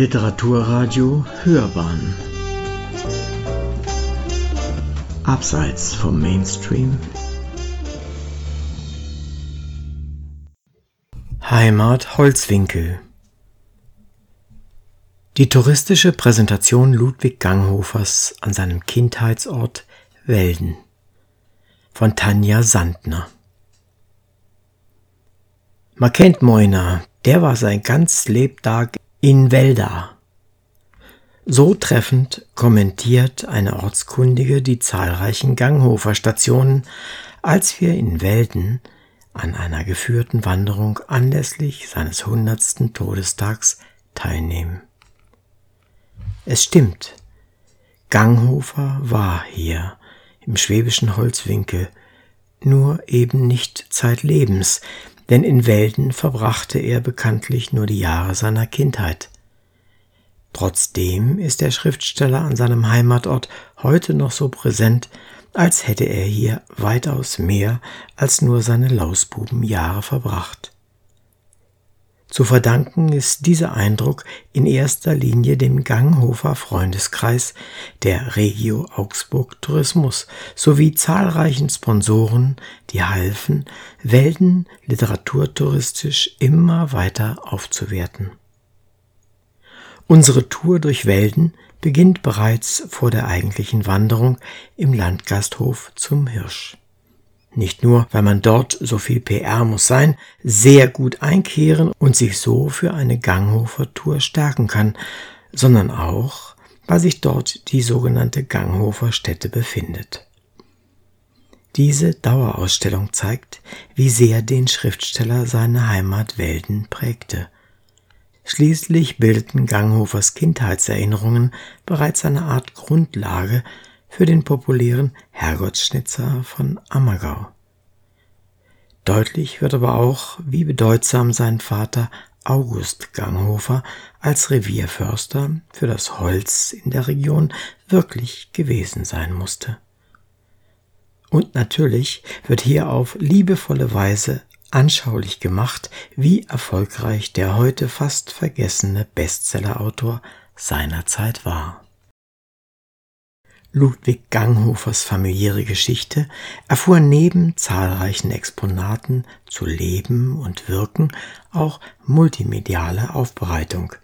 Literaturradio Hörbahn. Abseits vom Mainstream. Heimat Holzwinkel. Die touristische Präsentation Ludwig Ganghofers an seinem Kindheitsort Welden. Von Tanja Sandner. Man kennt Moiner, der war sein ganz Lebtag in Wälda. So treffend kommentiert eine Ortskundige die zahlreichen Ganghofer-Stationen, als wir in Welden an einer geführten Wanderung anlässlich seines hundertsten Todestags teilnehmen. Es stimmt, Ganghofer war hier im schwäbischen Holzwinkel, nur eben nicht zeitlebens, denn in Welden verbrachte er bekanntlich nur die Jahre seiner Kindheit. Trotzdem ist der Schriftsteller an seinem Heimatort heute noch so präsent, als hätte er hier weitaus mehr als nur seine Lausbubenjahre verbracht. Zu verdanken ist dieser Eindruck in erster Linie dem Ganghofer Freundeskreis der Regio Augsburg Tourismus sowie zahlreichen Sponsoren, die halfen, Welden literaturtouristisch immer weiter aufzuwerten. Unsere Tour durch Welden beginnt bereits vor der eigentlichen Wanderung im Landgasthof zum Hirsch. Nicht nur, weil man dort, so viel PR muss sein, sehr gut einkehren und sich so für eine Ganghofer-Tour stärken kann, sondern auch, weil sich dort die sogenannte Ganghofer Stätte befindet. Diese Dauerausstellung zeigt, wie sehr den Schriftsteller seine Heimat Welden prägte. Schließlich bildeten Ganghofers Kindheitserinnerungen bereits eine Art Grundlage für den populären Herrgottsschnitzer von Ammergau. Deutlich wird aber auch, wie bedeutsam sein Vater August Ganghofer als Revierförster für das Holz in der Region wirklich gewesen sein musste. Und natürlich wird hier auf liebevolle Weise anschaulich gemacht, wie erfolgreich der heute fast vergessene Bestsellerautor seinerzeit war. Ludwig Ganghofers familiäre Geschichte erfuhr neben zahlreichen Exponaten zu Leben und Wirken auch multimediale Aufbereitung.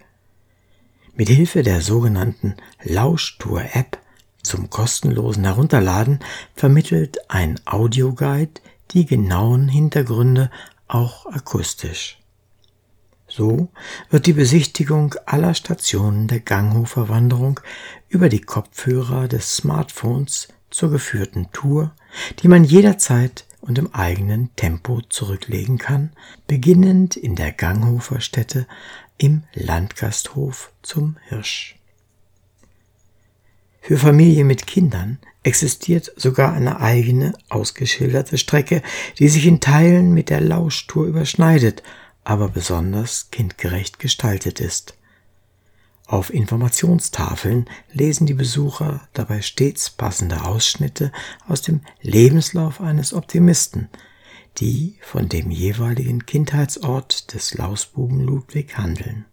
Mit Hilfe der sogenannten Lauschtour-App zum kostenlosen Herunterladen vermittelt ein Audioguide die genauen Hintergründe auch akustisch. So wird die Besichtigung aller Stationen der Ganghofer Wanderung über die Kopfhörer des Smartphones zur geführten Tour, die man jederzeit und im eigenen Tempo zurücklegen kann, beginnend in der Ganghofer Stätte im Landgasthof zum Hirsch. Für Familien mit Kindern existiert sogar eine eigene ausgeschilderte Strecke, die sich in Teilen mit der Lauschtour überschneidet aber besonders kindgerecht gestaltet ist. Auf Informationstafeln lesen die Besucher dabei stets passende Ausschnitte aus dem Lebenslauf eines Optimisten, die von dem jeweiligen Kindheitsort des Lausbuben Ludwig handeln.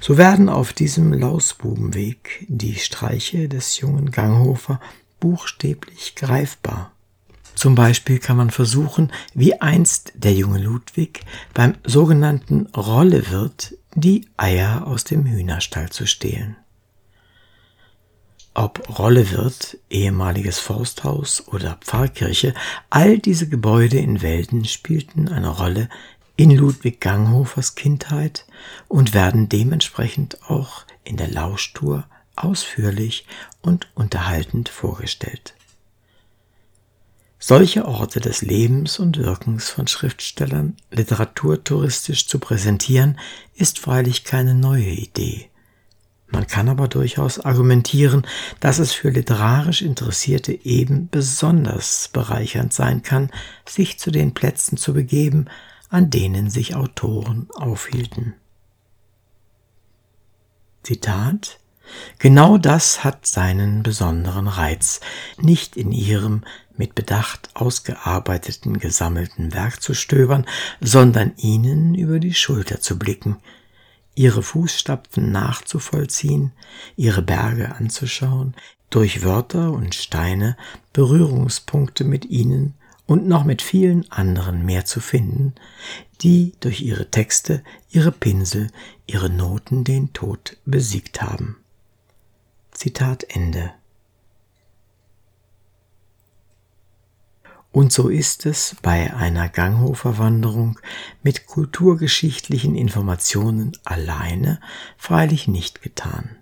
So werden auf diesem Lausbubenweg die Streiche des jungen Ganghofer buchstäblich greifbar. Zum Beispiel kann man versuchen, wie einst der junge Ludwig beim sogenannten Rollewirt die Eier aus dem Hühnerstall zu stehlen. Ob Rollewirt, ehemaliges Forsthaus oder Pfarrkirche, all diese Gebäude in Welden spielten eine Rolle in Ludwig Ganghofers Kindheit und werden dementsprechend auch in der Lauschtour ausführlich und unterhaltend vorgestellt. Solche Orte des Lebens und Wirkens von Schriftstellern literaturtouristisch zu präsentieren, ist freilich keine neue Idee. Man kann aber durchaus argumentieren, dass es für literarisch Interessierte eben besonders bereichernd sein kann, sich zu den Plätzen zu begeben, an denen sich Autoren aufhielten. Zitat Genau das hat seinen besonderen Reiz, nicht in ihrem mit Bedacht ausgearbeiteten gesammelten Werk zu stöbern, sondern ihnen über die Schulter zu blicken, ihre Fußstapfen nachzuvollziehen, ihre Berge anzuschauen, durch Wörter und Steine Berührungspunkte mit ihnen und noch mit vielen anderen mehr zu finden, die durch ihre Texte, ihre Pinsel, ihre Noten den Tod besiegt haben. Zitat Ende. Und so ist es bei einer Ganghofer-Wanderung mit kulturgeschichtlichen Informationen alleine freilich nicht getan.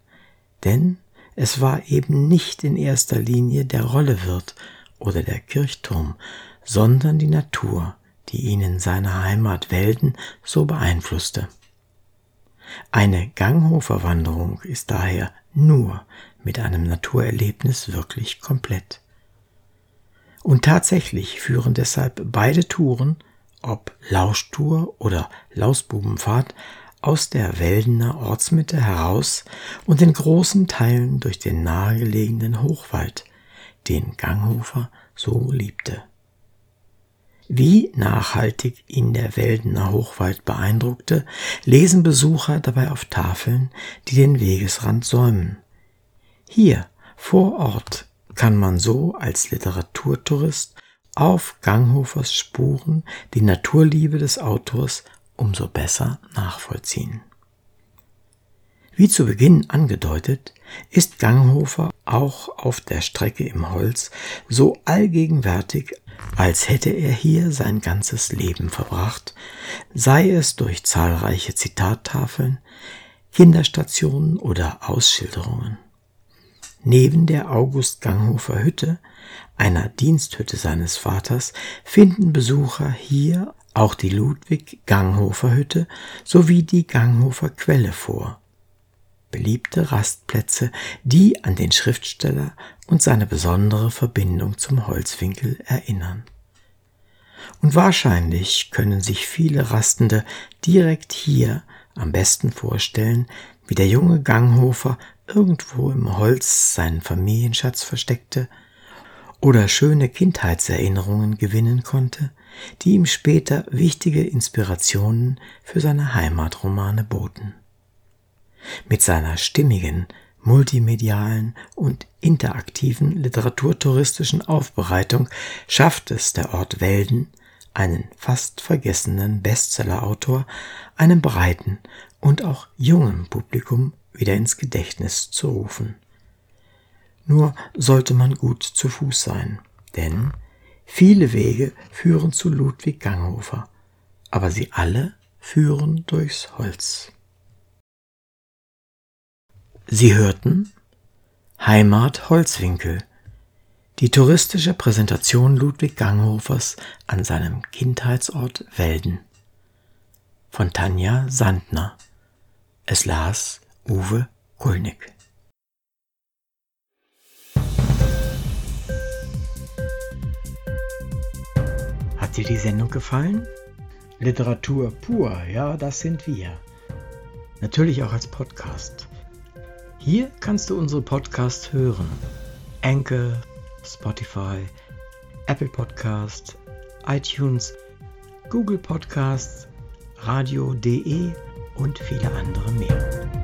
Denn es war eben nicht in erster Linie der Rollewirt oder der Kirchturm, sondern die Natur, die ihn in seiner Heimat Welden so beeinflusste. Eine Ganghofer-Wanderung ist daher nur mit einem Naturerlebnis wirklich komplett. Und tatsächlich führen deshalb beide Touren, ob Lauschtour oder Lausbubenfahrt, aus der Weldener Ortsmitte heraus und in großen Teilen durch den nahegelegenen Hochwald, den Ganghofer so liebte. Wie nachhaltig ihn der Weldener Hochwald beeindruckte, lesen Besucher dabei auf Tafeln, die den Wegesrand säumen. Hier, vor Ort, kann man so als Literaturtourist auf Ganghofers Spuren die Naturliebe des Autors umso besser nachvollziehen. Wie zu Beginn angedeutet, ist Ganghofer auch auf der Strecke im Holz so allgegenwärtig, als hätte er hier sein ganzes Leben verbracht, sei es durch zahlreiche Zitattafeln, Kinderstationen oder Ausschilderungen. Neben der August Ganghofer Hütte, einer Diensthütte seines Vaters, finden Besucher hier auch die Ludwig Ganghofer Hütte sowie die Ganghofer Quelle vor. Beliebte Rastplätze, die an den Schriftsteller und seine besondere Verbindung zum Holzwinkel erinnern. Und wahrscheinlich können sich viele Rastende direkt hier am besten vorstellen, wie der junge Ganghofer irgendwo im Holz seinen Familienschatz versteckte oder schöne Kindheitserinnerungen gewinnen konnte, die ihm später wichtige Inspirationen für seine Heimatromane boten. Mit seiner stimmigen, multimedialen und interaktiven literaturtouristischen Aufbereitung schafft es der Ort Welden, einen fast vergessenen Bestsellerautor einem breiten und auch jungen Publikum wieder ins Gedächtnis zu rufen. Nur sollte man gut zu Fuß sein, denn viele Wege führen zu Ludwig Ganghofer, aber sie alle führen durchs Holz. Sie hörten Heimat Holzwinkel, die touristische Präsentation Ludwig Ganghofers an seinem Kindheitsort Welden von Tanja Sandner. Es las Uwe Kulnig. Hat dir die Sendung gefallen? Literatur pur, ja, das sind wir. Natürlich auch als Podcast. Hier kannst du unsere Podcasts hören. Anchor, Spotify, Apple Podcast, iTunes, Google Podcasts, radio.de und viele andere mehr.